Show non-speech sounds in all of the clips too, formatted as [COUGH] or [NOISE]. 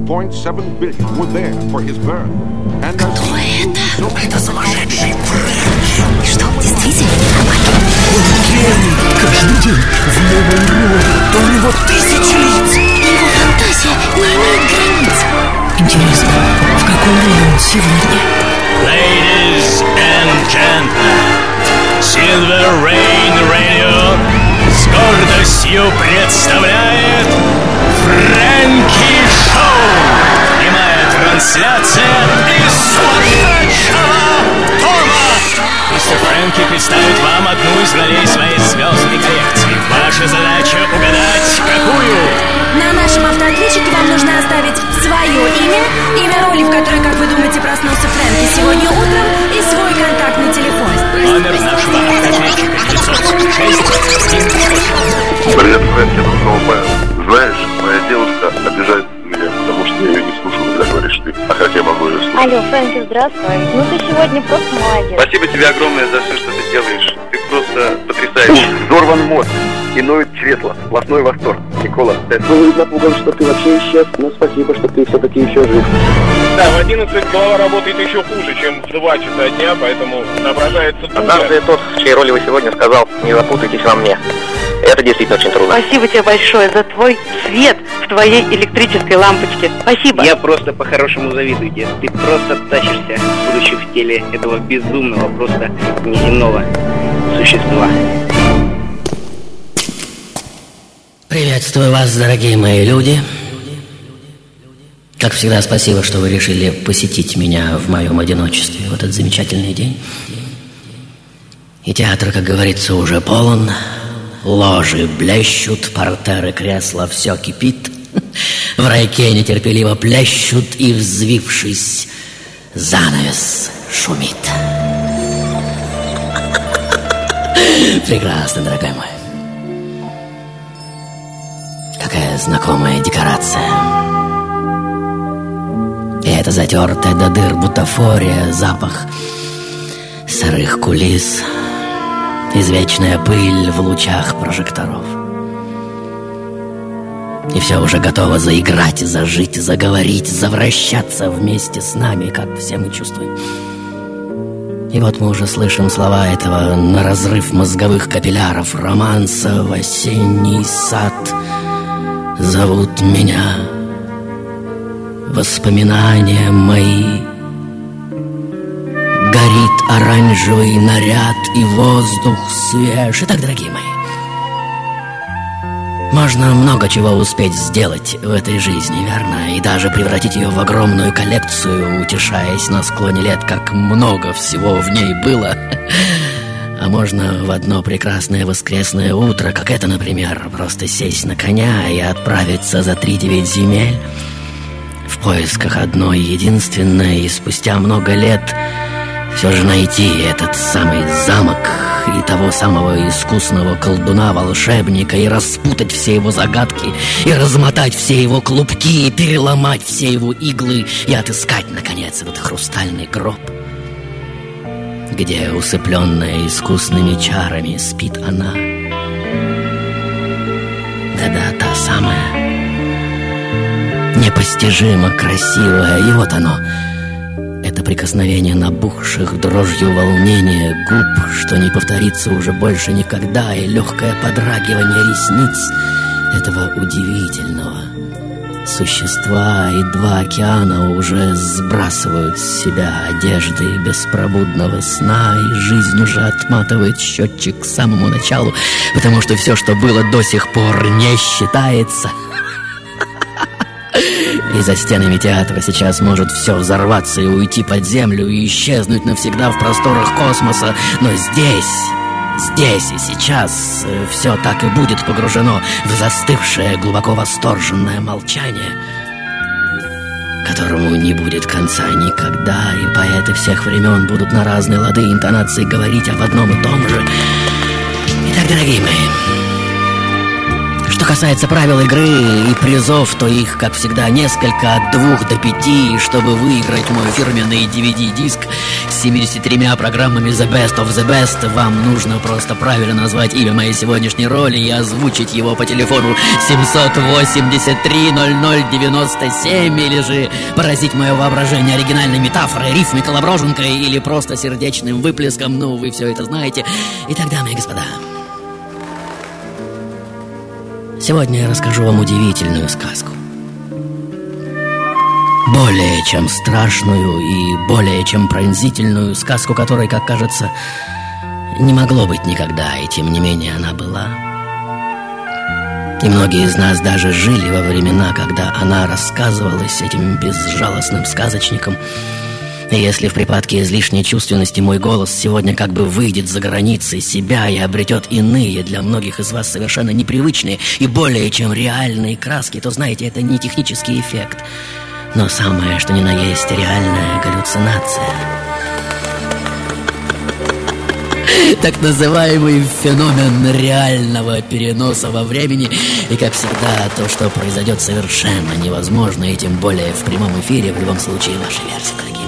1.7 billion were there for his birth. And Кто это? Это сумасшедший Фрэнки. И что, действительно нормально? Он гений! Каждый день в новой роли. У него тысячи лиц. Его фантазия не имеет границ. Интересно, в какой роли он сегодня? Ladies and gentlemen, Silver Rain Radio с гордостью представляет Фрэнки Шоу! Прямая трансляция из сумасшедшего! Мистер Фрэнки представит вам одну из ролей своей звездной коллекции. Ваша задача угадать, какую? На нашем автоответчике вам нужно оставить свое имя, имя роли, в которой, как вы думаете, проснулся Фрэнки сегодня утром, и свой контактный телефон. Номер нашего автоответчика 906 Привет, Фрэнки, Павел. Знаешь, моя девушка обижает меня, потому что я ее не слушаю, когда говоришь ты. А как я могу ее слушать? Алло, Фрэнки, здравствуй. Ну ты сегодня просто молодец. Спасибо тебе огромное за все, что ты делаешь. Ты просто потрясающий. Взорван мозг. И ноет чресло. Сплошной восторг. Никола, это... Был напуган, что ты вообще исчез, но спасибо, что ты все-таки еще жив. Да, в 11 голова работает еще хуже, чем в 2 часа дня, поэтому соображается туго. Однажды тот, в чьей роли вы сегодня сказал, не запутайтесь во мне. Это действительно очень трудно. Спасибо тебе большое за твой свет в твоей электрической лампочке. Спасибо. Я просто по-хорошему завидую тебе. Ты просто тащишься, будучи в теле этого безумного, просто неземного существа. Приветствую вас, дорогие мои люди. Как всегда, спасибо, что вы решили посетить меня в моем одиночестве в этот замечательный день. И театр, как говорится, уже полон. Ложи блещут, портеры, кресла, все кипит. В райке нетерпеливо плещут и, взвившись, занавес шумит. Прекрасно, дорогой мой. Какая знакомая декорация. И эта затертая до дыр бутафория, запах сырых кулис, извечная пыль в лучах прожекторов. И все уже готово заиграть, зажить, заговорить, завращаться вместе с нами, как все мы чувствуем. И вот мы уже слышим слова этого на разрыв мозговых капилляров романса в осенний сад — Зовут меня Воспоминания мои Горит оранжевый наряд И воздух свеж Итак, дорогие мои Можно много чего успеть сделать в этой жизни, верно? И даже превратить ее в огромную коллекцию Утешаясь на склоне лет, как много всего в ней было а можно в одно прекрасное воскресное утро, как это, например, просто сесть на коня и отправиться за три девять земель в поисках одной единственной, и спустя много лет все же найти этот самый замок и того самого искусного колдуна-волшебника и распутать все его загадки, и размотать все его клубки, и переломать все его иглы, и отыскать, наконец, этот хрустальный гроб — где, усыпленная искусными чарами, спит она. Да-да, та самая, непостижимо красивая, и вот оно, прикосновение набухших дрожью волнения губ, что не повторится уже больше никогда, и легкое подрагивание ресниц этого удивительного, Существа и два океана уже сбрасывают с себя одежды беспробудного сна, и жизнь уже отматывает счетчик к самому началу, потому что все, что было до сих пор, не считается. И за стенами театра сейчас может все взорваться и уйти под землю и исчезнуть навсегда в просторах космоса, но здесь... Здесь и сейчас э, все так и будет погружено в застывшее, глубоко восторженное молчание, которому не будет конца никогда, и поэты всех времен будут на разные лады интонации говорить об одном и том же. Итак, дорогие мои, что касается правил игры и призов, то их, как всегда, несколько от двух до пяти. И чтобы выиграть мой фирменный DVD-диск с 73 программами The Best of the Best, вам нужно просто правильно назвать имя моей сегодняшней роли и озвучить его по телефону 783-00-97 или же поразить мое воображение оригинальной метафорой, рифмой, колоброженкой или просто сердечным выплеском. Ну, вы все это знаете. Итак, дамы и господа, Сегодня я расскажу вам удивительную сказку. Более чем страшную и более чем пронзительную сказку, которой, как кажется, не могло быть никогда, и тем не менее она была. И многие из нас даже жили во времена, когда она рассказывалась этим безжалостным сказочникам – если в припадке излишней чувственности мой голос сегодня как бы выйдет за границы себя и обретет иные, для многих из вас совершенно непривычные и более чем реальные краски, то знаете, это не технический эффект, но самое, что ни на есть, реальная галлюцинация. Так называемый феномен реального переноса во времени. И как всегда, то, что произойдет совершенно невозможно И тем более в прямом эфире, в любом случае, ваша версия, дорогие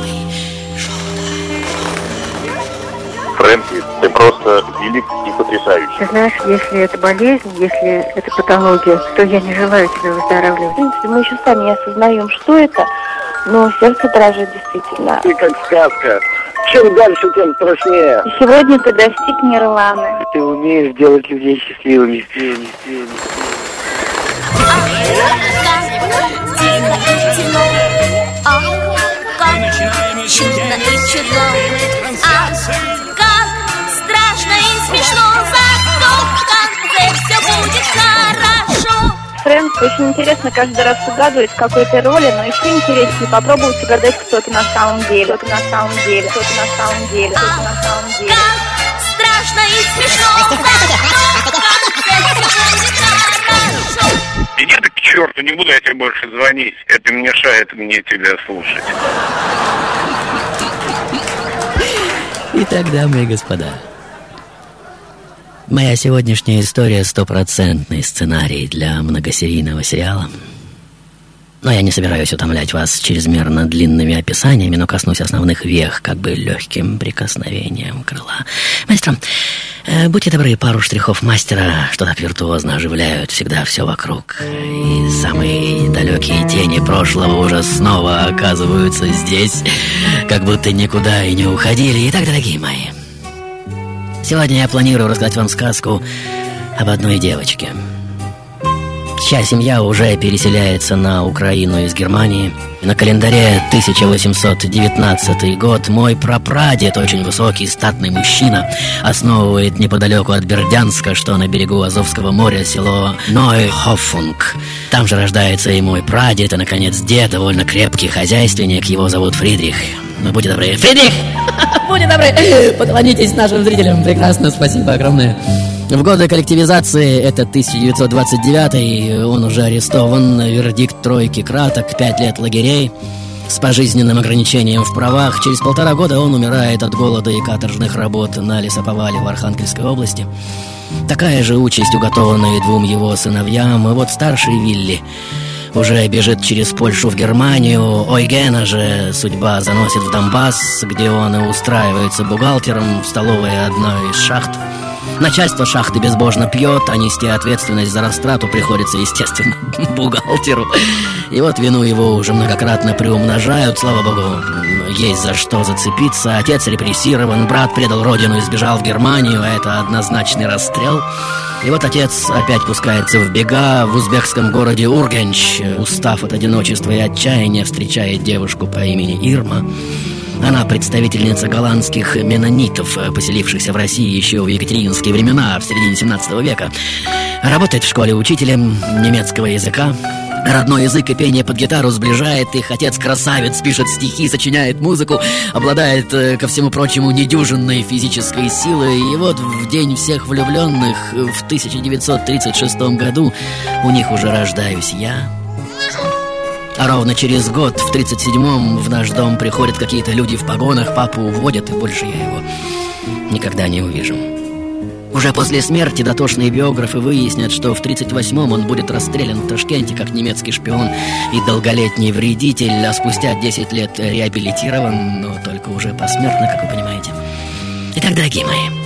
Фрэнки, ты просто велик и потрясающий. Ты знаешь, если это болезнь, если это патология, то я не желаю тебе выздоравливать. В принципе, мы еще сами не осознаем, что это, но сердце дрожит действительно. Ты как сказка. Чем дальше, тем страшнее. И сегодня ты достиг нирваны. Ты умеешь делать людей счастливыми. счастливыми, счастливыми. Чудно и чудно. Фрэнк, очень интересно каждый раз угадывать в какой-то роли, но еще интереснее попробовать угадать, кто ты на самом деле, кто ты на самом деле, кто ты на самом деле, кто ты на самом деле. Как страшно и смешно. Иди ты к черту, не буду я тебе больше звонить. Это мешает мне тебя слушать. Итак, дамы и господа, моя сегодняшняя история — стопроцентный сценарий для многосерийного сериала. Но я не собираюсь утомлять вас чрезмерно длинными описаниями, но коснусь основных вех, как бы легким прикосновением крыла. Маэстро, э, будьте добры, пару штрихов мастера, что так виртуозно оживляют всегда все вокруг. И самые далекие тени прошлого уже снова оказываются здесь, как будто никуда и не уходили. Итак, дорогие мои, сегодня я планирую рассказать вам сказку об одной девочке — чья семья уже переселяется на Украину из Германии. На календаре 1819 год мой прапрадед, очень высокий, статный мужчина, основывает неподалеку от Бердянска, что на берегу Азовского моря, село Нойхофунг. Там же рождается и мой прадед, и, наконец, дед, довольно крепкий хозяйственник, его зовут Фридрих. Ну, будьте добры. Фридрих! [LAUGHS] Будьте добры! Поклонитесь нашим зрителям. Прекрасно, спасибо огромное. В годы коллективизации, это 1929 он уже арестован, вердикт тройки краток, пять лет лагерей с пожизненным ограничением в правах. Через полтора года он умирает от голода и каторжных работ на лесоповале в Архангельской области. Такая же участь уготована и двум его сыновьям. И вот старший Вилли уже бежит через Польшу в Германию. Ойгена же судьба заносит в Донбасс, где он и устраивается бухгалтером в столовой одной из шахт. Начальство шахты безбожно пьет, а нести ответственность за растрату приходится, естественно, [LAUGHS] бухгалтеру. И вот вину его уже многократно приумножают, слава богу, есть за что зацепиться. Отец репрессирован, брат предал родину и сбежал в Германию, а это однозначный расстрел. И вот отец опять пускается в бега в узбекском городе Ургенч. Устав от одиночества и отчаяния, встречает девушку по имени Ирма. Она представительница голландских менонитов, поселившихся в России еще в екатерининские времена, в середине 17 века. Работает в школе учителем немецкого языка. Родной язык и пение под гитару сближает их. Отец красавец, пишет стихи, сочиняет музыку, обладает, э, ко всему прочему, недюжинной физической силой. И вот в день всех влюбленных в 1936 году у них уже рождаюсь я, а ровно через год, в 37-м, в наш дом приходят какие-то люди в погонах, папу уводят, и больше я его никогда не увижу. Уже после смерти дотошные биографы выяснят, что в 38-м он будет расстрелян в Ташкенте как немецкий шпион и долголетний вредитель, а спустя 10 лет реабилитирован, но только уже посмертно, как вы понимаете. Итак, дорогие мои,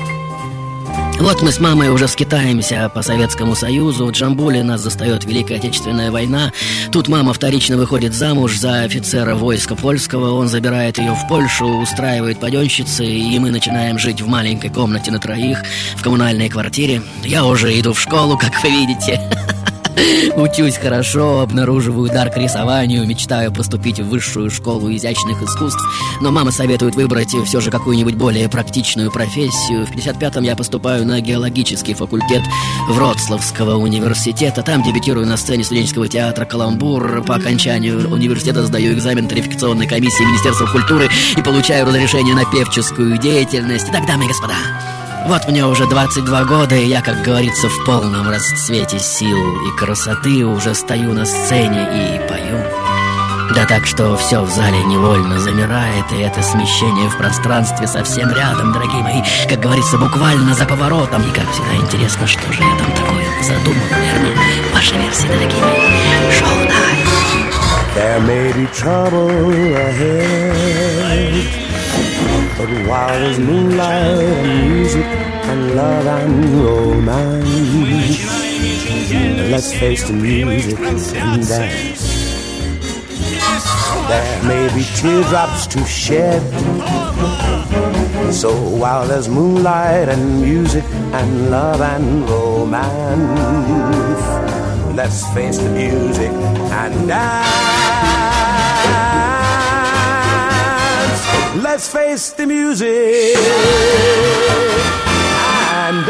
вот мы с мамой уже скитаемся по Советскому Союзу. В Джамбуле нас застает Великая Отечественная война. Тут мама вторично выходит замуж за офицера войска польского. Он забирает ее в Польшу, устраивает паденщицы, и мы начинаем жить в маленькой комнате на троих в коммунальной квартире. Я уже иду в школу, как вы видите. [LAUGHS] Учусь хорошо, обнаруживаю дар к рисованию, мечтаю поступить в высшую школу изящных искусств, но мама советует выбрать все же какую-нибудь более практичную профессию. В 55-м я поступаю на геологический факультет Вроцлавского университета. Там дебютирую на сцене студенческого театра «Каламбур». По окончанию университета сдаю экзамен тарификационной комиссии Министерства культуры и получаю разрешение на певческую деятельность. Итак, дамы и господа, вот мне уже 22 года, и я, как говорится, в полном расцвете сил и красоты уже стою на сцене и пою. Да так, что все в зале невольно замирает, и это смещение в пространстве совсем рядом, дорогие мои, как говорится, буквально за поворотом. И как всегда интересно, что же я там такое задумал, верно? Ваша версия, дорогие мои. Шоу There may be trouble ahead. But while there's moonlight and music and love and romance, let's face the music and dance. There may be teardrops to shed. So while there's moonlight and music and love and romance, let's face the music and dance. Let's face the music and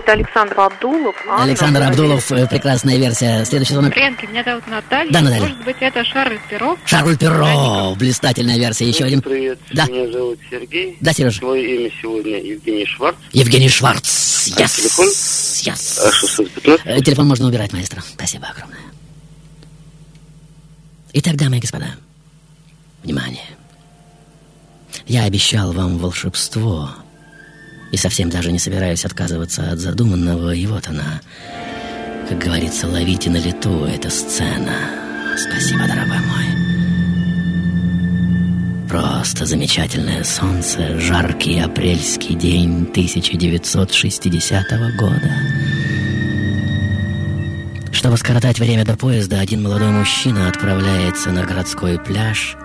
Это Александр Абдулов. Анна. Александр Абдулов, э, прекрасная версия. Следующий звонок. Фрэнки, меня зовут Наталья. Да, Наталья. Может быть, это Шарль Перо? Шарль Перро, блистательная версия. Еще один. Привет, Да. меня зовут Сергей. Да, Сереж. Твое имя сегодня Евгений Шварц. Евгений Шварц. А Yes. телефон? Yes. А 615? Э, Телефон можно убирать, маэстро. Спасибо огромное. Итак, дамы и господа, внимание. Я обещал вам волшебство, и совсем даже не собираюсь отказываться от задуманного, и вот она. Как говорится, ловите на лету, эта сцена. Спасибо, дорогой мой. Просто замечательное солнце, жаркий апрельский день 1960 года. Чтобы скоротать время до поезда, один молодой мужчина отправляется на городской пляж.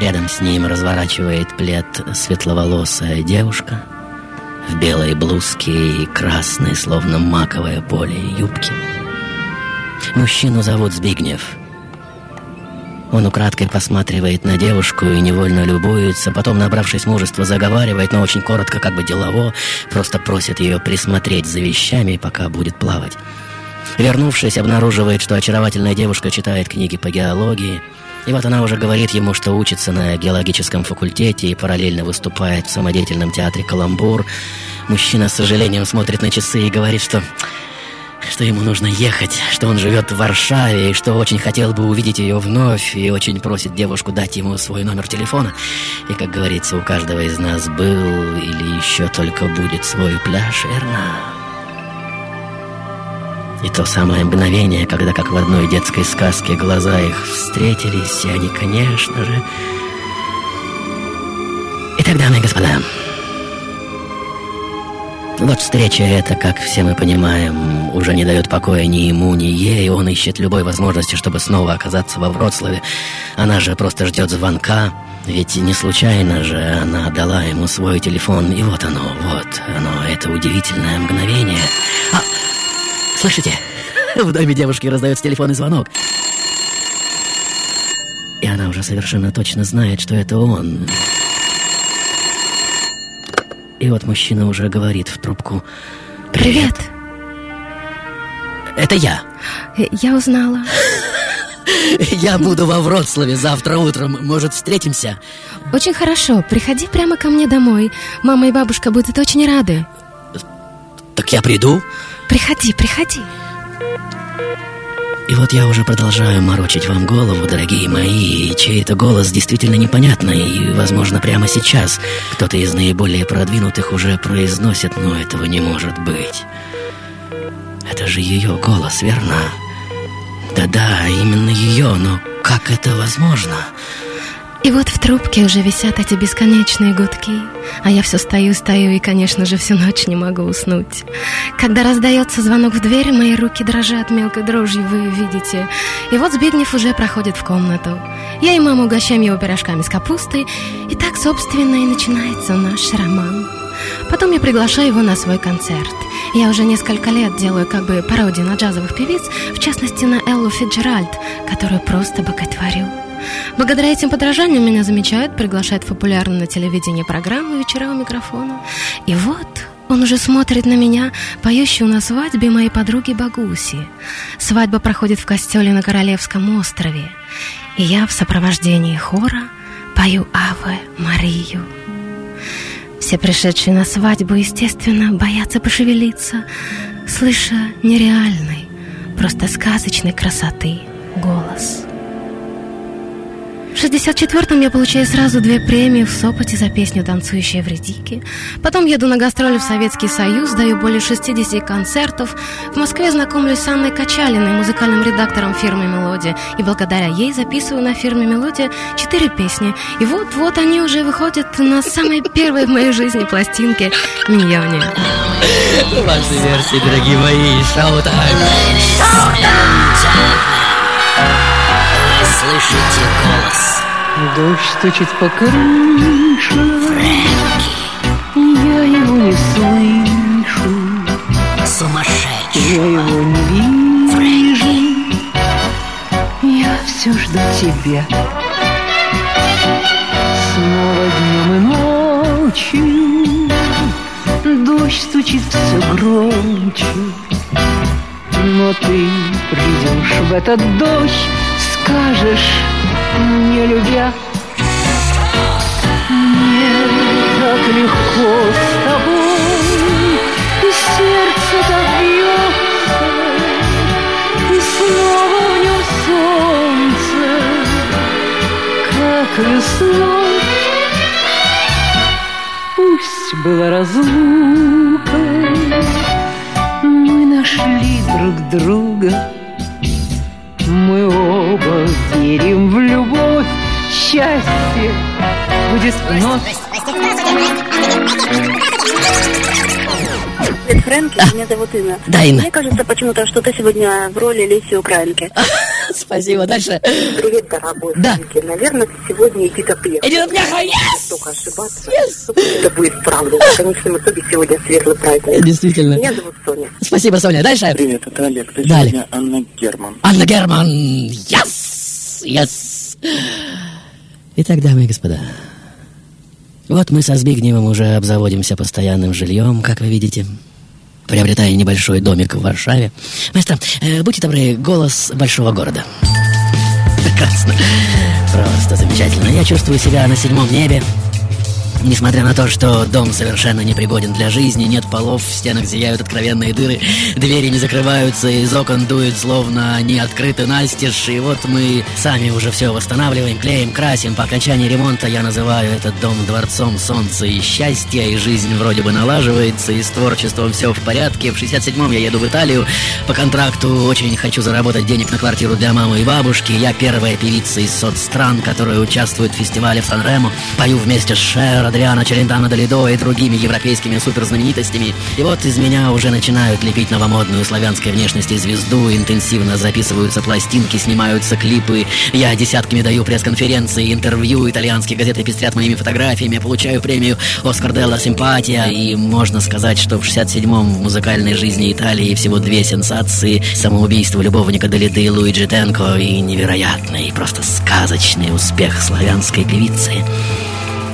Рядом с ним разворачивает плед светловолосая девушка в белой блузке и красной, словно маковое поле, юбке. Мужчину зовут Збигнев. Он украдкой посматривает на девушку и невольно любуется, потом, набравшись мужества, заговаривает, но очень коротко, как бы делово, просто просит ее присмотреть за вещами, пока будет плавать. Вернувшись, обнаруживает, что очаровательная девушка читает книги по геологии, и вот она уже говорит ему, что учится на геологическом факультете и параллельно выступает в самодеятельном театре «Каламбур». Мужчина с сожалением смотрит на часы и говорит, что что ему нужно ехать, что он живет в Варшаве, и что очень хотел бы увидеть ее вновь, и очень просит девушку дать ему свой номер телефона. И, как говорится, у каждого из нас был или еще только будет свой пляж, верно? И то самое мгновение, когда, как в одной детской сказке, глаза их встретились, и они, конечно же... Итак, дамы и господа, вот встреча эта, как все мы понимаем, уже не дает покоя ни ему, ни ей. Он ищет любой возможности, чтобы снова оказаться во Вроцлаве. Она же просто ждет звонка. Ведь не случайно же она дала ему свой телефон. И вот оно, вот оно, это удивительное мгновение. А, слышите? В доме девушки раздается телефонный звонок. И она уже совершенно точно знает, что это он. И вот мужчина уже говорит в трубку. Привет. Это я. Э, Я узнала. [LAUGHS] Я буду во Вроцлаве завтра утром. Может, встретимся? Очень хорошо. Приходи прямо ко мне домой. Мама и бабушка будут очень рады. Так я приду. Приходи, приходи. И вот я уже продолжаю морочить вам голову, дорогие мои, чей-то голос действительно непонятный, и, возможно, прямо сейчас кто-то из наиболее продвинутых уже произносит, но этого не может быть. Это же ее голос, верно? Да-да, именно ее, но как это возможно? И вот в трубке уже висят эти бесконечные гудки, а я все стою, стою и, конечно же, всю ночь не могу уснуть. Когда раздается звонок в дверь, мои руки дрожат мелкой дрожью, вы видите. И вот Збигнев уже проходит в комнату. Я и мама угощаем его пирожками с капустой, и так, собственно, и начинается наш роман. Потом я приглашаю его на свой концерт. Я уже несколько лет делаю как бы пародию на джазовых певиц, в частности на Эллу Фиджеральд, которую просто боготворю. Благодаря этим подражаниям меня замечают, приглашают в популярную на телевидении программу «Вечера у микрофона». И вот он уже смотрит на меня, поющую на свадьбе моей подруги Багуси. Свадьба проходит в костеле на Королевском острове. И я в сопровождении хора пою «Аве Марию». Все пришедшие на свадьбу, естественно, боятся пошевелиться, слыша нереальный, просто сказочной красоты голос. В 64-м я получаю сразу две премии в Сопоте за песню «Танцующие в редике». Потом еду на гастроли в Советский Союз, даю более 60 концертов. В Москве знакомлюсь с Анной Качалиной, музыкальным редактором фирмы «Мелодия». И благодаря ей записываю на фирме «Мелодия» четыре песни. И вот-вот они уже выходят на самой первой в моей жизни пластинке «Миньоне». Ваши версии, дорогие мои, шоу-тайм. Вы слышите голос? Дождь стучит по крыше Я его не слышу. Сумасшедший. Я его не вижу. Я все жду тебя. Снова днем и ночью Дождь стучит все громче. Но ты придешь в этот дождь Скажешь мне, любя? Мне так легко с тобой. И сердце так бьется И снова в нем солнце Как весной. Пусть была разлука Мы нашли друг друга. Мы оба верим в любовь, счастье будет вновь. Привет, Фрэнки, меня зовут Инна. Да, Инна. Мне кажется почему-то, что ты сегодня в роли Леси Украинки. [LAUGHS] [LAUGHS] Спасибо, дальше. Привет, дорогой Да. Наверное, ты сегодня Эдита Пьеха. Эдита Пьеха, yes! Только ошибаться. Это будет правда. В конечном итоге сегодня светлый праздник. Действительно. Меня зовут Соня. Спасибо, Соня. Дальше. Привет, это Олег. Ты Далее. сегодня Анна Герман. Анна Герман. Yes! Yes! Итак, дамы и господа, вот мы со Збигневым уже обзаводимся постоянным жильем, как вы видите, приобретая небольшой домик в Варшаве. Маэстро, э, будьте добры, голос большого города. Прекрасно. Просто замечательно. Я чувствую себя на седьмом небе. Несмотря на то, что дом совершенно непригоден для жизни, нет полов, в стенах зияют откровенные дыры, двери не закрываются, из окон дует, словно они открыты настежь, и вот мы сами уже все восстанавливаем, клеим, красим. По окончании ремонта я называю этот дом дворцом солнца и счастья, и жизнь вроде бы налаживается, и с творчеством все в порядке. В 67-м я еду в Италию по контракту, очень хочу заработать денег на квартиру для мамы и бабушки. Я первая певица из соцстран, которая участвует в фестивале в Сан-Ремо. Пою вместе с Шер, Адриано Челентано Долидо и другими европейскими суперзнаменитостями. И вот из меня уже начинают лепить новомодную славянской внешности звезду, интенсивно записываются пластинки, снимаются клипы. Я десятками даю пресс-конференции, интервью, итальянские газеты пестрят моими фотографиями, получаю премию «Оскар Делла Симпатия». И можно сказать, что в 67-м в музыкальной жизни Италии всего две сенсации – самоубийство любовника Долиды Луиджи Тенко и невероятный, просто сказочный успех славянской певицы.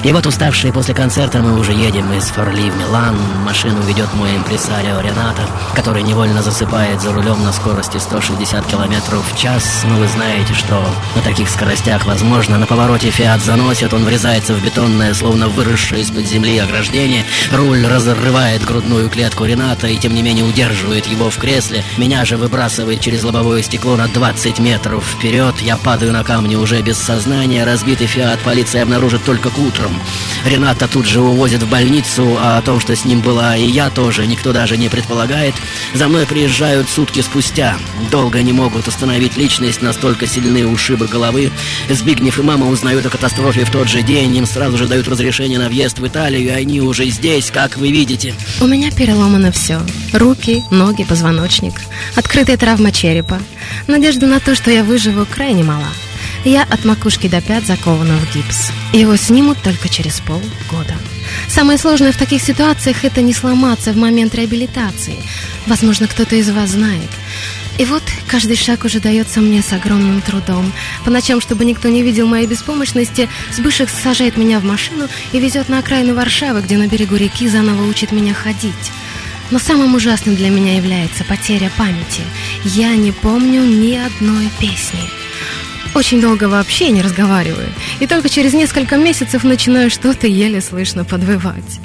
И вот уставшие после концерта мы уже едем из Форли в Милан. Машину ведет мой импресарио Рената, который невольно засыпает за рулем на скорости 160 км в час. Но вы знаете, что на таких скоростях возможно. На повороте Фиат заносит, он врезается в бетонное, словно выросшее из-под земли ограждение. Руль разрывает грудную клетку Рената и тем не менее удерживает его в кресле. Меня же выбрасывает через лобовое стекло на 20 метров вперед. Я падаю на камни уже без сознания. Разбитый Фиат полиция обнаружит только к утру утром. Рената тут же увозят в больницу, а о том, что с ним была и я тоже, никто даже не предполагает. За мной приезжают сутки спустя. Долго не могут установить личность, настолько сильны ушибы головы. Збигнев и мама узнают о катастрофе в тот же день. Им сразу же дают разрешение на въезд в Италию, и они уже здесь, как вы видите. У меня переломано все. Руки, ноги, позвоночник. Открытая травма черепа. Надежда на то, что я выживу, крайне мала. Я от макушки до пят закована в гипс. Его снимут только через полгода. Самое сложное в таких ситуациях – это не сломаться в момент реабилитации. Возможно, кто-то из вас знает. И вот каждый шаг уже дается мне с огромным трудом. По ночам, чтобы никто не видел моей беспомощности, Сбышек сажает меня в машину и везет на окраину Варшавы, где на берегу реки заново учит меня ходить. Но самым ужасным для меня является потеря памяти. Я не помню ни одной песни. Очень долго вообще не разговариваю. И только через несколько месяцев начинаю что-то еле слышно подвывать.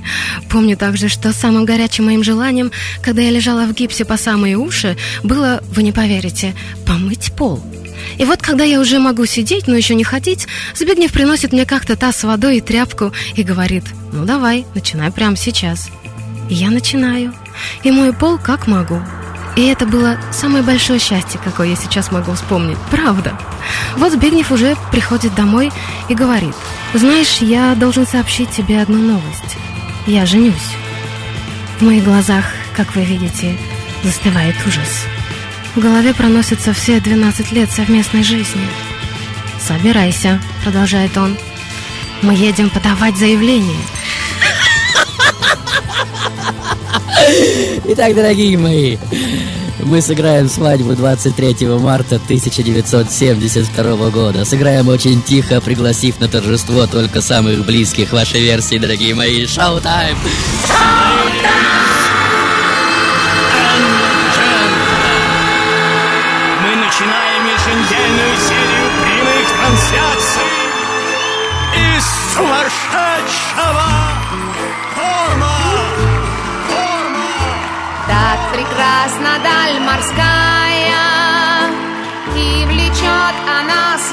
Помню также, что самым горячим моим желанием, когда я лежала в гипсе по самые уши, было, вы не поверите, помыть пол. И вот, когда я уже могу сидеть, но еще не ходить, Збигнев приносит мне как-то таз с водой и тряпку и говорит, ну давай, начинай прямо сейчас. И я начинаю. И мою пол как могу. И это было самое большое счастье, какое я сейчас могу вспомнить. Правда. Вот Збигнев уже приходит домой и говорит, «Знаешь, я должен сообщить тебе одну новость. Я женюсь». В моих глазах, как вы видите, застывает ужас. В голове проносятся все 12 лет совместной жизни. «Собирайся», — продолжает он. «Мы едем подавать заявление». [LAUGHS] Итак, дорогие мои, мы сыграем свадьбу 23 марта 1972 года. Сыграем очень тихо, пригласив на торжество только самых близких вашей версии, дорогие мои. Шоу-тайм! Мы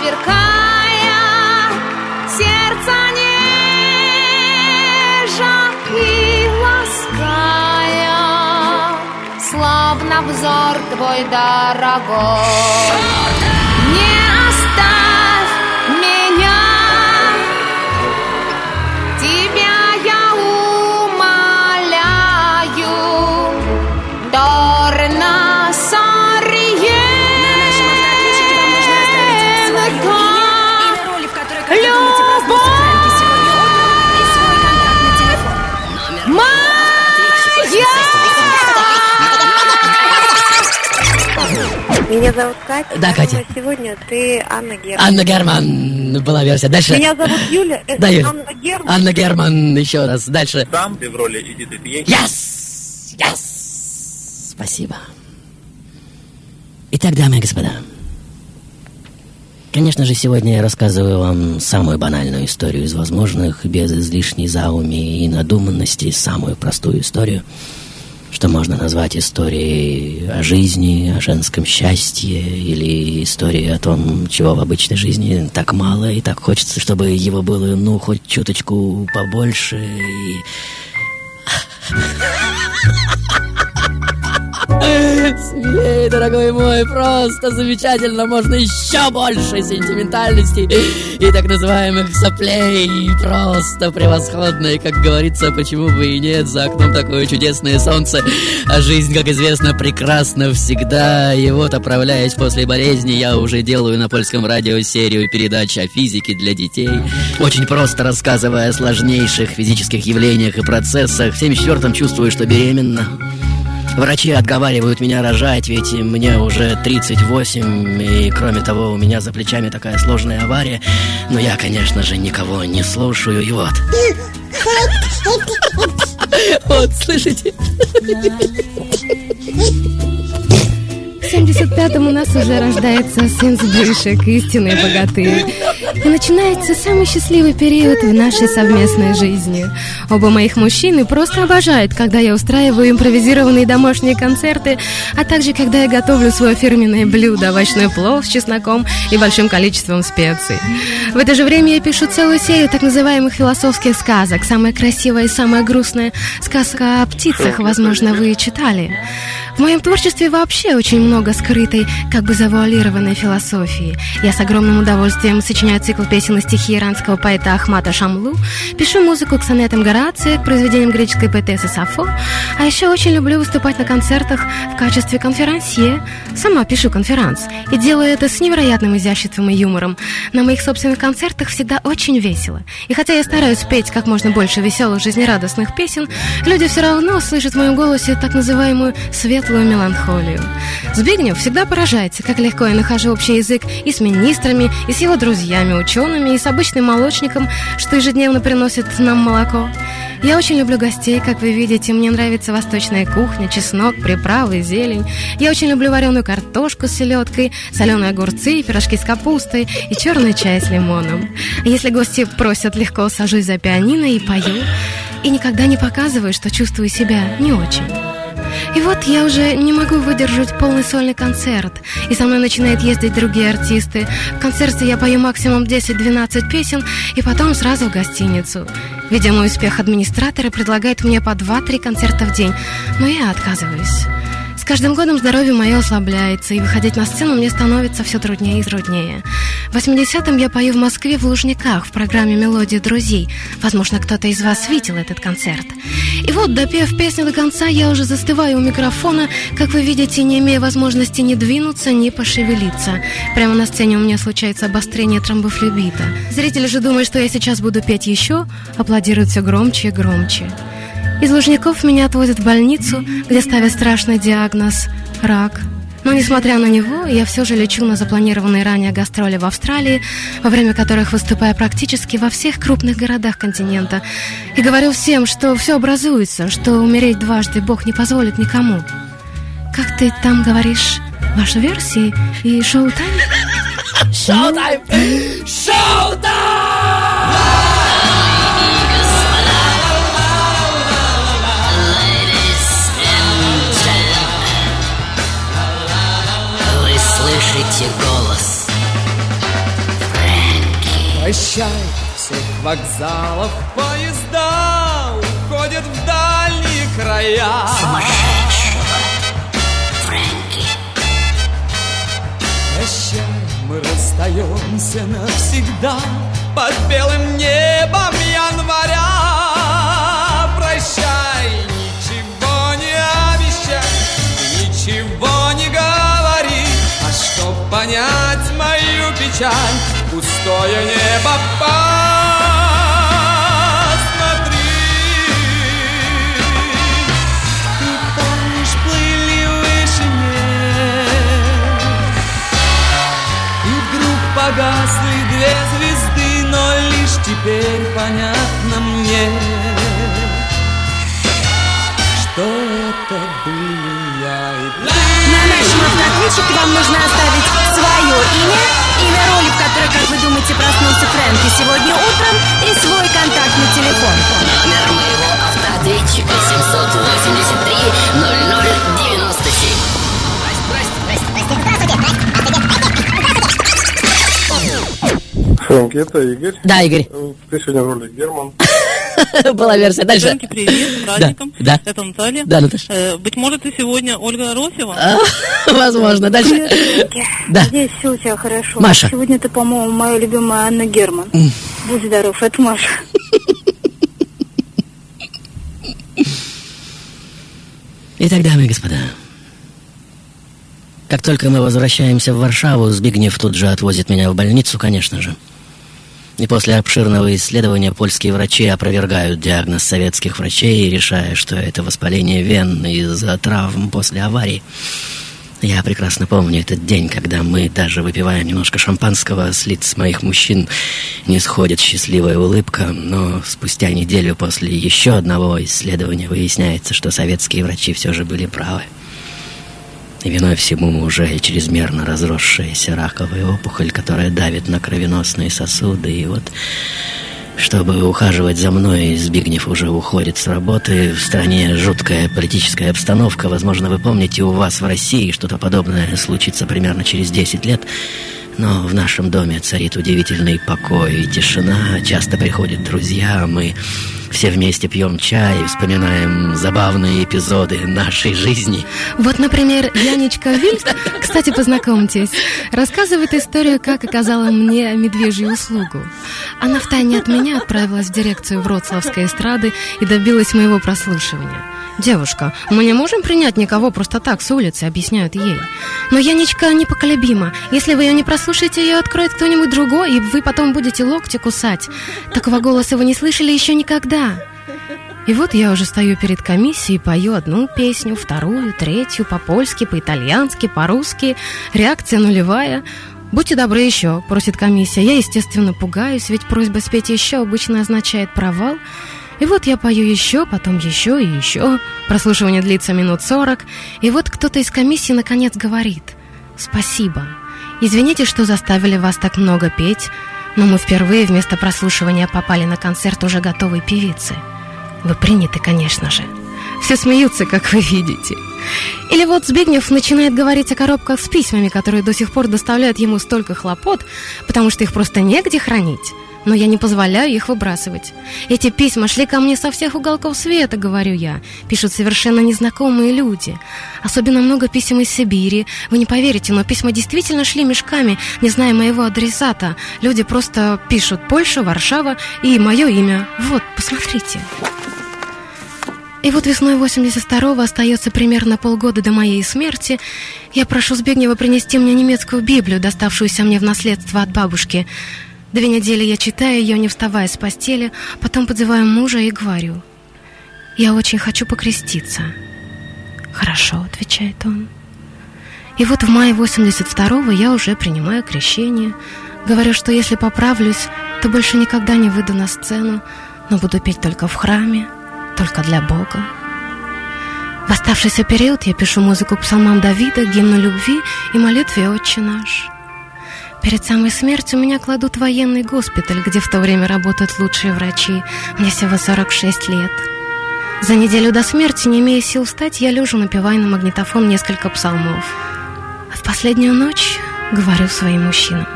сверкая, Сердце нежа и лаская, Словно взор твой дорогой. Меня зовут Катя. Да, Катя. Сегодня ты Анна Герман. Анна Герман была версия. Дальше. Меня зовут Юля. Это Да, Юля. Анна Герман. Анна Герман еще раз. Дальше. Сам ты в роли Эдиты Пьех. Yes! Yes! Спасибо. Итак, дамы и господа, конечно же, сегодня я рассказываю вам самую банальную историю из возможных, без излишней зауми и надуманности, самую простую историю, что можно назвать историей о жизни, о женском счастье или историей о том, чего в обычной жизни так мало и так хочется, чтобы его было, ну, хоть чуточку побольше и... Смелее, дорогой мой, просто замечательно, можно еще больше сентиментальности и так называемых соплей, просто превосходно, и, как говорится, почему бы и нет, за окном такое чудесное солнце, а жизнь, как известно, прекрасна всегда, и вот, отправляясь после болезни, я уже делаю на польском радио серию передач о физике для детей, очень просто рассказывая о сложнейших физических явлениях и процессах, в 74-м чувствую, что беременна, Врачи отговаривают меня рожать, ведь мне уже 38, и кроме того, у меня за плечами такая сложная авария. Но я, конечно же, никого не слушаю, и вот. Вот, слышите? В 75-м у нас уже рождается сын Сбышек, истинный богатырь. И начинается самый счастливый период в нашей совместной жизни. Оба моих мужчины просто обожают, когда я устраиваю импровизированные домашние концерты, а также когда я готовлю свое фирменное блюдо, овощной плов с чесноком и большим количеством специй. В это же время я пишу целую серию так называемых философских сказок. Самая красивая и самая грустная сказка о птицах, возможно, вы читали. В моем творчестве вообще очень много скрытой, как бы завуалированной философии. Я с огромным удовольствием сочиняю цикл песен и стихи иранского поэта Ахмата Шамлу, пишу музыку к сонетам Горация, к произведениям греческой поэтессы Сафо, а еще очень люблю выступать на концертах в качестве конферансье. Сама пишу конферанс и делаю это с невероятным изяществом и юмором. На моих собственных концертах всегда очень весело. И хотя я стараюсь петь как можно больше веселых, жизнерадостных песен, люди все равно слышат в моем голосе так называемую светлую меланхолию. Збигнев всегда поражается, как легко я нахожу общий язык и с министрами, и с его друзьями, учеными, и с обычным молочником, что ежедневно приносит нам молоко. Я очень люблю гостей, как вы видите. Мне нравится восточная кухня, чеснок, приправы, зелень. Я очень люблю вареную картошку с селедкой, соленые огурцы, пирожки с капустой и черный чай с лимоном. Если гости просят, легко сажусь за пианино и пою. И никогда не показываю, что чувствую себя не очень. И вот я уже не могу выдержать полный сольный концерт, и со мной начинают ездить другие артисты. В концерте я пою максимум 10-12 песен, и потом сразу в гостиницу. Видя мой успех, администраторы предлагают мне по 2-3 концерта в день, но я отказываюсь. С каждым годом здоровье мое ослабляется, и выходить на сцену мне становится все труднее и труднее. В 80-м я пою в Москве в Лужниках в программе «Мелодия друзей». Возможно, кто-то из вас видел этот концерт. И вот, допев песню до конца, я уже застываю у микрофона, как вы видите, не имея возможности ни двинуться, ни пошевелиться. Прямо на сцене у меня случается обострение тромбофлебита. Зрители же думают, что я сейчас буду петь еще, аплодируют все громче и громче. Из Лужников меня отвозят в больницу, где ставят страшный диагноз – рак. Но, несмотря на него, я все же лечу на запланированные ранее гастроли в Австралии, во время которых выступаю практически во всех крупных городах континента. И говорю всем, что все образуется, что умереть дважды Бог не позволит никому. Как ты там говоришь? Ваши версии и шоу-тайм? Шоу-тайм! Шоу-тайм! Прощай, всех вокзалов поезда уходят в дальние края. Сумасшедшего Фрэнки Прощай, мы расстаемся навсегда под белым небом января. Прощай, ничего не обещай, ничего не говори, а чтоб понять мою печаль, пустое небо теперь понятно мне, что это были я и ты. На нашем автоответчике вам нужно оставить свое имя, имя роли, в которой, как вы думаете, проснулся Фрэнки сегодня утром, и свой контактный телефон. Номер моего автоответчика 783 0097 Фрэнки, это Игорь. Да, Игорь. Ты сегодня в роли Герман. [LAUGHS] Была версия. Дальше. Фрэнки, привет, с праздником. Да. Это Наталья. Да, Наташа. Э, быть может, ты сегодня Ольга Аросева? А, [LAUGHS] Возможно. Дальше. Да. Здесь все у тебя хорошо. Маша. Сегодня ты, по-моему, моя любимая Анна Герман. Будь здоров, это Маша. [LAUGHS] Итак, дамы и господа, как только мы возвращаемся в Варшаву, Збигнев тут же отвозит меня в больницу, конечно же. И после обширного исследования польские врачи опровергают диагноз советских врачей, решая, что это воспаление вен из-за травм после аварии. Я прекрасно помню этот день, когда мы, даже выпивая немножко шампанского, с лиц моих мужчин не сходит счастливая улыбка, но спустя неделю после еще одного исследования выясняется, что советские врачи все же были правы. Виной всему уже чрезмерно разросшаяся раковая опухоль, которая давит на кровеносные сосуды. И вот, чтобы ухаживать за мной, Збигнев уже уходит с работы. В стране жуткая политическая обстановка. Возможно, вы помните, у вас в России что-то подобное случится примерно через 10 лет. Но в нашем доме царит удивительный покой и тишина. Часто приходят друзья, мы все вместе пьем чай и вспоминаем забавные эпизоды нашей жизни. Вот, например, Янечка Вильд, кстати, познакомьтесь, рассказывает историю, как оказала мне медвежью услугу. Она втайне от меня отправилась в дирекцию Вроцлавской эстрады и добилась моего прослушивания. «Девушка, мы не можем принять никого просто так с улицы», — объясняют ей. «Но Янечка непоколебима. Если вы ее не прослушаете, ее откроет кто-нибудь другой, и вы потом будете локти кусать. Такого голоса вы не слышали еще никогда». И вот я уже стою перед комиссией, пою одну песню, вторую, третью, по-польски, по-итальянски, по-русски. Реакция нулевая. «Будьте добры еще», — просит комиссия. Я, естественно, пугаюсь, ведь просьба спеть еще обычно означает провал. И вот я пою еще, потом еще и еще. Прослушивание длится минут сорок. И вот кто-то из комиссии наконец говорит «Спасибо. Извините, что заставили вас так много петь, но мы впервые вместо прослушивания попали на концерт уже готовой певицы. Вы приняты, конечно же. Все смеются, как вы видите. Или вот Збигнев начинает говорить о коробках с письмами, которые до сих пор доставляют ему столько хлопот, потому что их просто негде хранить но я не позволяю их выбрасывать. Эти письма шли ко мне со всех уголков света, говорю я. Пишут совершенно незнакомые люди. Особенно много писем из Сибири. Вы не поверите, но письма действительно шли мешками, не зная моего адресата. Люди просто пишут Польша, Варшава и мое имя. Вот, посмотрите. И вот весной 82-го остается примерно полгода до моей смерти. Я прошу Збегнева принести мне немецкую Библию, доставшуюся мне в наследство от бабушки. Две недели я читаю ее, не вставая с постели, потом подзываю мужа и говорю. «Я очень хочу покреститься». «Хорошо», — отвечает он. И вот в мае 82-го я уже принимаю крещение. Говорю, что если поправлюсь, то больше никогда не выйду на сцену, но буду петь только в храме, только для Бога. В оставшийся период я пишу музыку к псалмам Давида, гимну любви и молитве «Отче наш». Перед самой смертью меня кладут в военный госпиталь, где в то время работают лучшие врачи. Мне всего 46 лет. За неделю до смерти, не имея сил встать, я лежу, напевая на магнитофон несколько псалмов. А в последнюю ночь говорю своим мужчинам.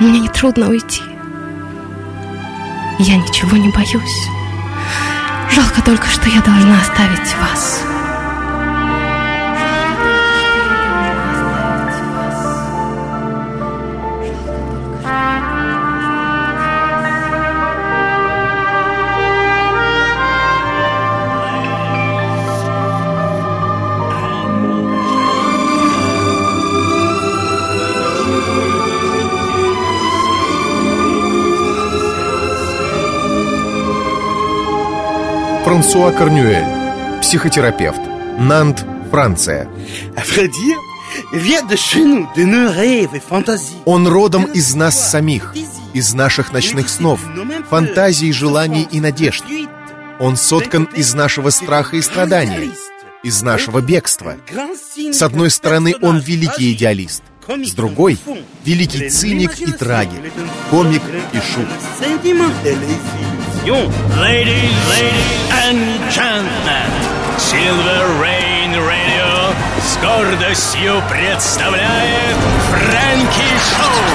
Мне не трудно уйти. Я ничего не боюсь. Жалко только, что я должна оставить вас. Франсуа Корнюэль, психотерапевт, Нант, Франция. Он родом из нас самих, из наших ночных снов, фантазий, желаний и надежд. Он соткан из нашего страха и страдания, из нашего бегства. С одной стороны, он великий идеалист, с другой — великий циник и трагик, комик и шут. Ladies, ladies and gentlemen, Silver Rain Radio с гордостью представляет Фрэнки Шоу.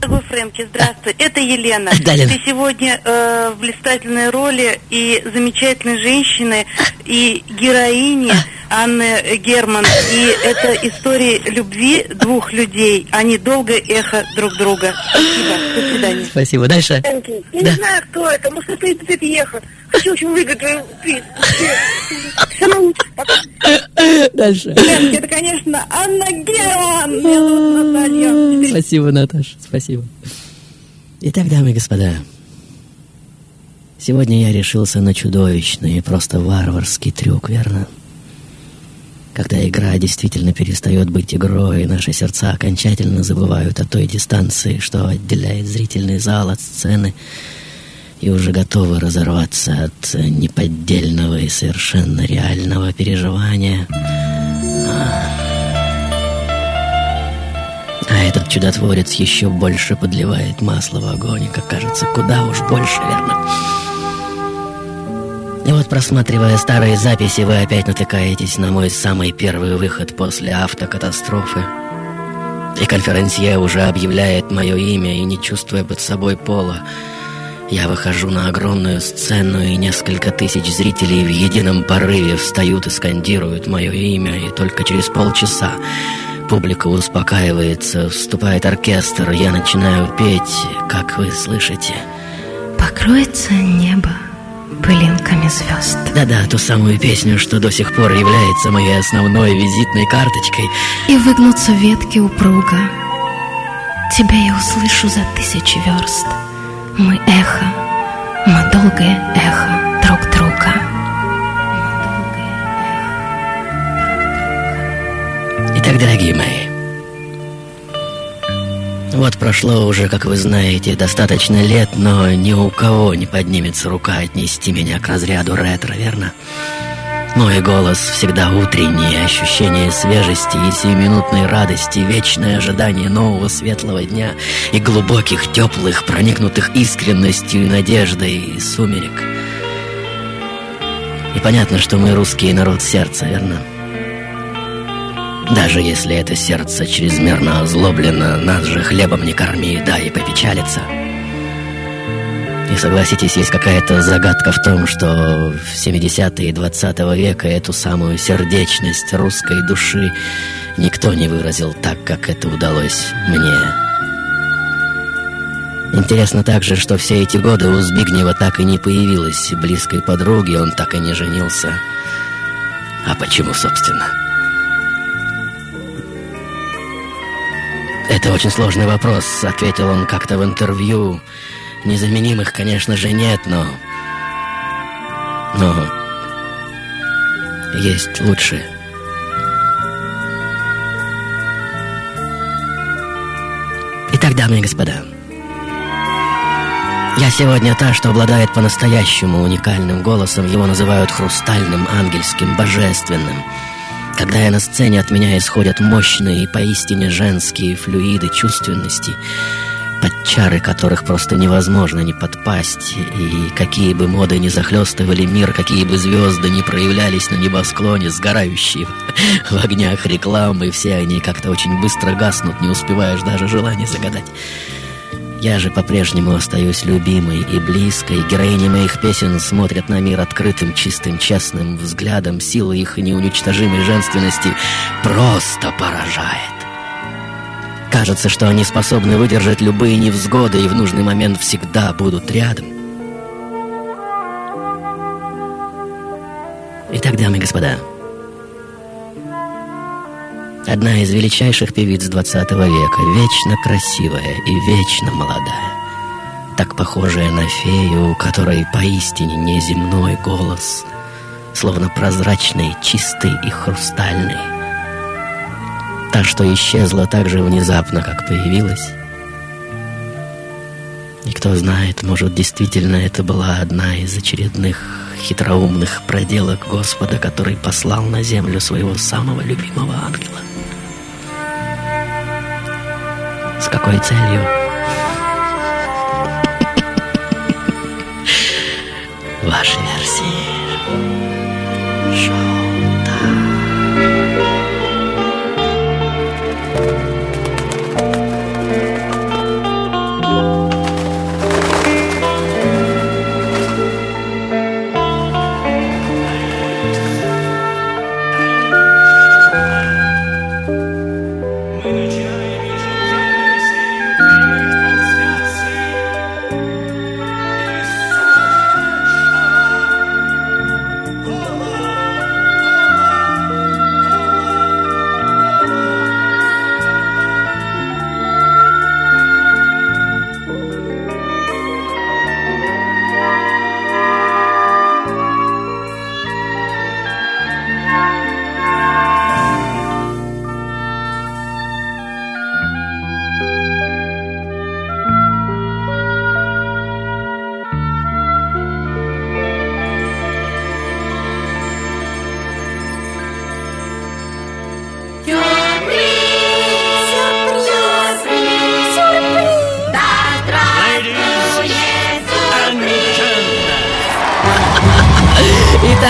Дорогой Фрэнки, здравствуй. Это Елена. Да, Лена. Ты сегодня э, в блистательной роли и замечательной женщины, и героини Анны Герман. И это история любви двух людей. Они долгое эхо друг друга. Спасибо. До свидания. Спасибо. Дальше. Я Да. не знаю, кто это. Может, это ты, ты ехал. Хочу очень выиграть твою приз. Пока. Дальше. Фрэнки, это, конечно, Анна Герман. Меня зовут Наталья. Спасибо, Наташа, спасибо. Итак, дамы и господа, сегодня я решился на чудовищный и просто варварский трюк, верно? Когда игра действительно перестает быть игрой, и наши сердца окончательно забывают о той дистанции, что отделяет зрительный зал от сцены, и уже готовы разорваться от неподдельного и совершенно реального переживания. А этот чудотворец еще больше подливает масло в огонь, как кажется, куда уж больше, верно? И вот, просматривая старые записи, вы опять натыкаетесь на мой самый первый выход после автокатастрофы. И конференсье уже объявляет мое имя, и не чувствуя под собой пола, я выхожу на огромную сцену, и несколько тысяч зрителей в едином порыве встают и скандируют мое имя, и только через полчаса публика успокаивается, вступает оркестр, я начинаю петь, как вы слышите. Покроется небо пылинками звезд. Да-да, ту самую песню, что до сих пор является моей основной визитной карточкой. И выгнутся ветки упруга. Тебя я услышу за тысячи верст. Мы эхо, мы долгое эхо друг друга. Итак, дорогие мои, вот прошло уже, как вы знаете, достаточно лет, но ни у кого не поднимется рука отнести меня к разряду ретро, верно? Мой голос всегда утренний, ощущение свежести и сиюминутной радости, вечное ожидание нового светлого дня и глубоких, теплых, проникнутых искренностью и надеждой и сумерек. И понятно, что мы русский народ сердца, верно? Даже если это сердце чрезмерно озлоблено, нас же хлебом не корми, да и попечалится. И согласитесь, есть какая-то загадка в том, что в 70-е 20 века эту самую сердечность русской души никто не выразил так, как это удалось мне. Интересно также, что все эти годы у Збигнева так и не появилась близкой подруги, он так и не женился. А почему, собственно? Это очень сложный вопрос, ответил он как-то в интервью. Незаменимых, конечно же, нет, но... Но... Есть лучшие. Итак, дамы и господа, я сегодня та, что обладает по-настоящему уникальным голосом, его называют хрустальным, ангельским, божественным. Когда я на сцене, от меня исходят мощные и поистине женские флюиды чувственности, под чары которых просто невозможно не подпасть, и какие бы моды ни захлестывали мир, какие бы звезды ни проявлялись на небосклоне, сгорающие в огнях рекламы, все они как-то очень быстро гаснут, не успеваешь даже желание загадать. Я же по-прежнему остаюсь любимой и близкой. Героини моих песен смотрят на мир открытым, чистым, честным взглядом. Сила их неуничтожимой женственности просто поражает. Кажется, что они способны выдержать любые невзгоды и в нужный момент всегда будут рядом. Итак, дамы и господа, Одна из величайших певиц 20 века, вечно красивая и вечно молодая. Так похожая на фею, у которой поистине неземной голос, словно прозрачный, чистый и хрустальный. Та, что исчезла так же внезапно, как появилась. И кто знает, может, действительно это была одна из очередных хитроумных проделок Господа, который послал на землю своего самого любимого ангела. С какой целью? Ваши версии.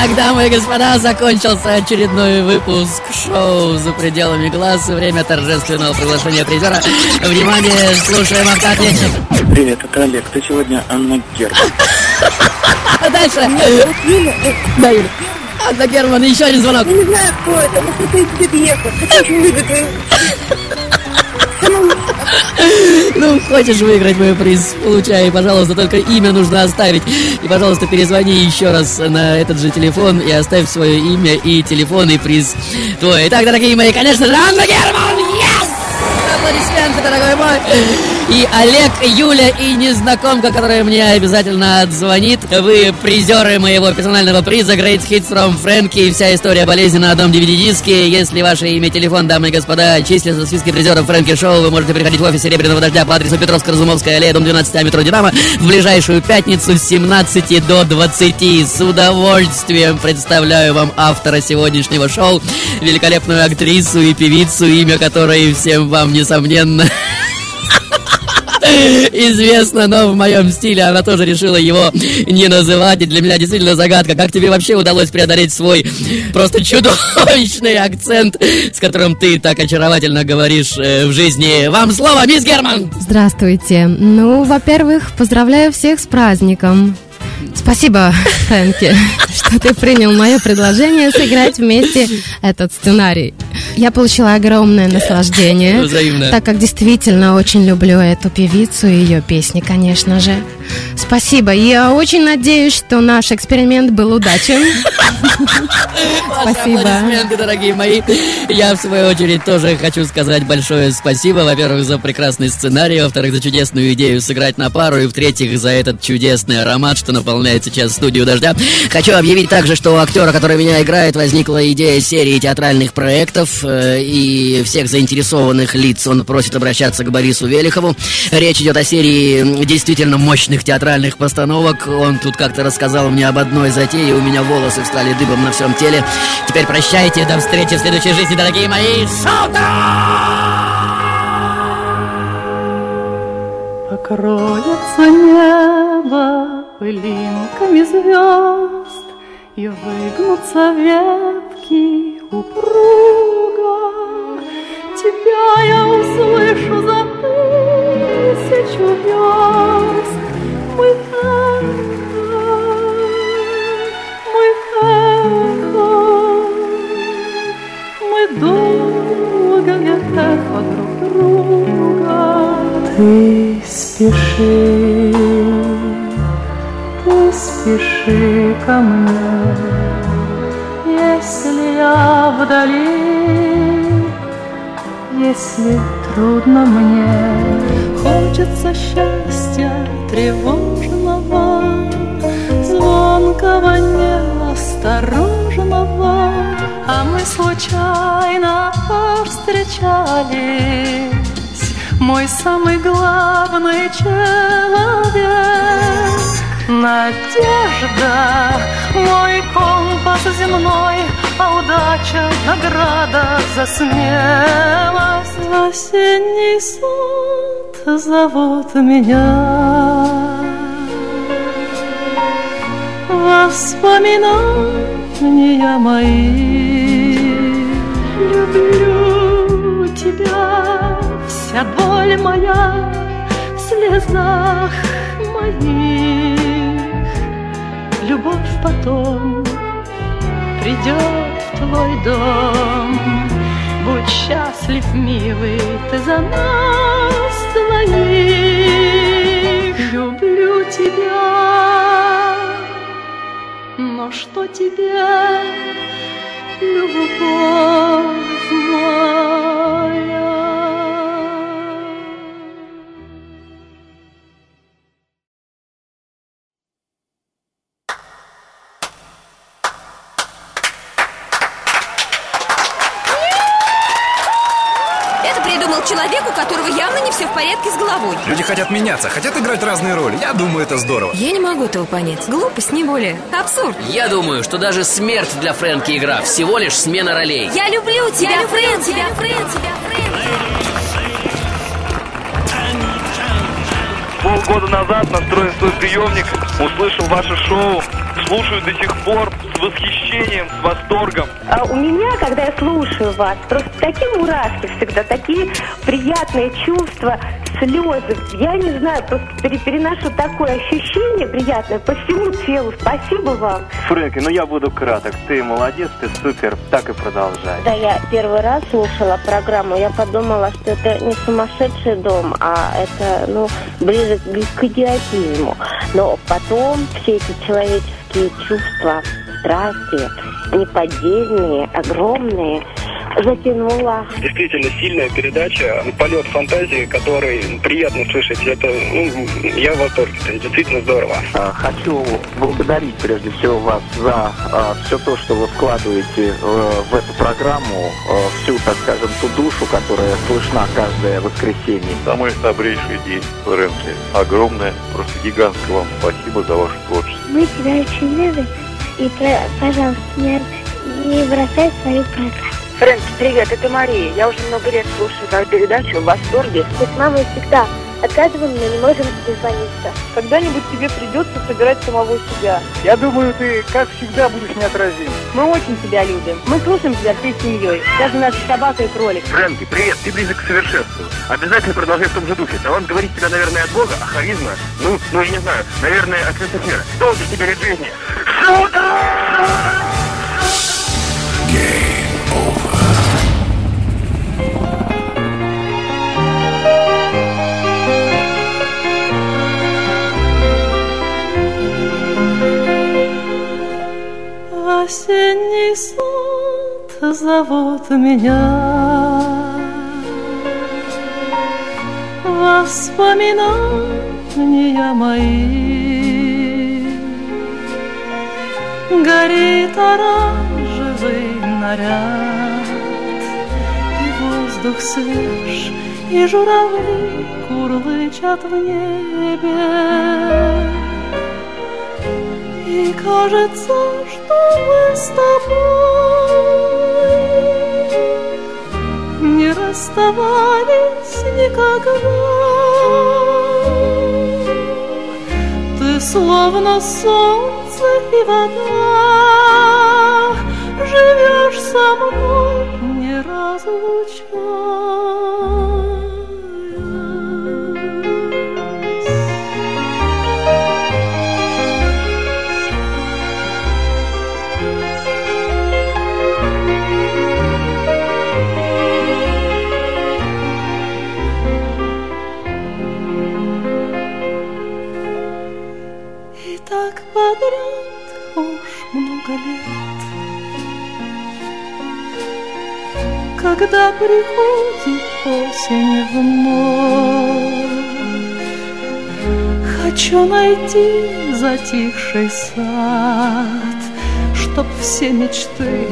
Итак, дамы и господа, закончился очередной выпуск шоу «За пределами глаз». Время торжественного приглашения призера. Внимание, слушаем автоответчик. Привет, это Олег. Ты сегодня Анна Герман. А дальше? Да, Юля. Анна Герман, еще один звонок. Не знаю, кто это, но кто-то из бедьехов. Очень любит твою Ну, хочешь выиграть мой приз, получай, пожалуйста, только имя нужно оставить. И, пожалуйста, перезвони еще раз на этот же телефон и оставь свое имя и телефон, и приз твой. Итак, дорогие мои, конечно же, Анна Герман! Yes! Аплодисменты, дорогой мой! И Олег, Юля и незнакомка, которая мне обязательно отзвонит. Вы призеры моего персонального приза Great Hits from Frankie. Вся история болезни на одном DVD-диске. Если ваше имя, телефон, дамы и господа, числится в списке призеров Фрэнки Шоу, вы можете приходить в офис Серебряного Дождя по адресу Петровско-Разумовская аллея, дом 12, а метро Динамо в ближайшую пятницу с 17 до 20. С удовольствием представляю вам автора сегодняшнего шоу, великолепную актрису и певицу, имя которой всем вам, несомненно, [LAUGHS] известно, но в моем стиле она тоже решила его не называть. И для меня действительно загадка, как тебе вообще удалось преодолеть свой просто чудовищный акцент, с которым ты так очаровательно говоришь э, в жизни. Вам слово, мисс Герман! Здравствуйте. Ну, во-первых, поздравляю всех с праздником. Спасибо, Фрэнки, что ты принял мое предложение сыграть вместе этот сценарий. Я получила огромное наслаждение, Взаимно. так как действительно очень люблю эту певицу и ее песни, конечно же. Спасибо. Я очень надеюсь, что наш эксперимент был удачен. Спасибо. аплодисменты, дорогие мои. Я, в свою очередь, тоже хочу сказать большое спасибо. Во-первых, за прекрасный сценарий, во-вторых, за чудесную идею сыграть на пару, и в-третьих, за этот чудесный аромат, что наполняет сейчас студию «Дождя». Хочу объявить также, что у актера, который меня играет, возникла идея серии театральных проектов, э, и всех заинтересованных лиц он просит обращаться к Борису Велихову. Речь идет о серии действительно мощных театральных постановок. Он тут как-то рассказал мне об одной затее, у меня волосы встали дыбом на всем теле. Теперь прощайте, до встречи в следующей жизни, дорогие мои. Покроется небо пылинками звезд И выгнутся ветки упруго. Тебя я услышу за тысячу верст. Мы эхо, мы эхо, мы долгое эхо друг друга. Ты спеши, ты спеши ко мне, если я вдали, если трудно мне, хочется счастья тревожного, звонкого, неосторожного, а мы случайно повстречались. Мой самый главный человек Надежда, мой компас земной А удача, награда за смелость. В осенний сад зовут меня. Воспоминания мои. Люблю тебя Вся боль моя в слезах моих Любовь потом придет в твой дом. Будь счастлив, милый, ты за нас двоих. Люблю тебя, но что тебе, любовь моя? Это придумал человек, у которого явно не все в порядке с головой. Люди хотят меняться, хотят играть разные роли. Я думаю, это здорово. Я не могу этого понять. Глупость, не более. Абсурд. Я думаю, что даже смерть для Фрэнки игра всего лишь смена ролей. Я люблю тебя, Фрэн, тебя, Фрэн, тебя, Полгода назад настроил свой приемник, услышал ваше шоу, слушаю до сих пор. С восхищением, с восторгом. А у меня, когда я слушаю вас, просто такие мурашки всегда, такие приятные чувства, слезы. Я не знаю, просто пере- переношу такое ощущение приятное по всему телу. Спасибо вам. Фрэнки, ну я буду краток. Ты молодец, ты супер, так и продолжай. Когда я первый раз слушала программу, я подумала, что это не сумасшедший дом, а это, ну, ближе к к идиотизму. Но потом все эти человеческие чувства, страсти, неподдельные, огромные, затянуло. Действительно сильная передача, полет фантазии, который приятно слышать. Это, ну, я в восторге, это действительно здорово. А, Хочу благодарить прежде всего вас за все то, что вы вкладываете э, в эту программу, э, всю, так скажем, ту душу, которая слышна каждое воскресенье. Самый добрейший день, Фрэнки. Огромное, просто гигантское вам спасибо за ваше творчество. Мы тебя очень любим. И, пожалуйста, не, не бросай свою программу. Фрэнки, привет, это Мария. Я уже много лет слушаю твою передачу в восторге. Мы с мамой всегда отказываем, но не можем дозвониться. Когда-нибудь тебе придется собирать самого себя. Я думаю, ты, как всегда, будешь неотразим. Мы очень тебя любим. Мы слушаем тебя всей семьей. Даже наша собака и кролик. Фрэнки, привет, ты близок к совершенству. Обязательно продолжай в том же духе. Талант говорит тебя, наверное, от Бога, а харизма, ну, ну, я не знаю, наверное, от Святых мира. Долго тебе лет жизни. Осенний сад зовут меня. Воспоминания мои. Горит оранжевый наряд И воздух свеж, и журавли курлычат в небе и кажется, что мы с тобой не расставались никогда. Ты словно солнце и вода, живешь со мной не Когда приходит осень вновь Хочу найти затихший сад Чтоб все мечты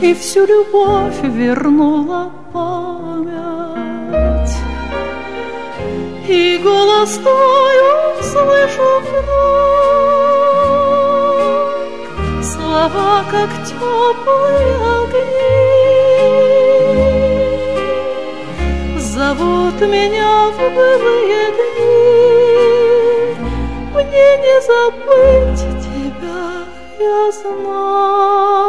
и всю любовь вернула память. И голос твой услышу вновь. Слова, как теплые огни Зовут меня в былые дни. Мне не забыть тебя, я знаю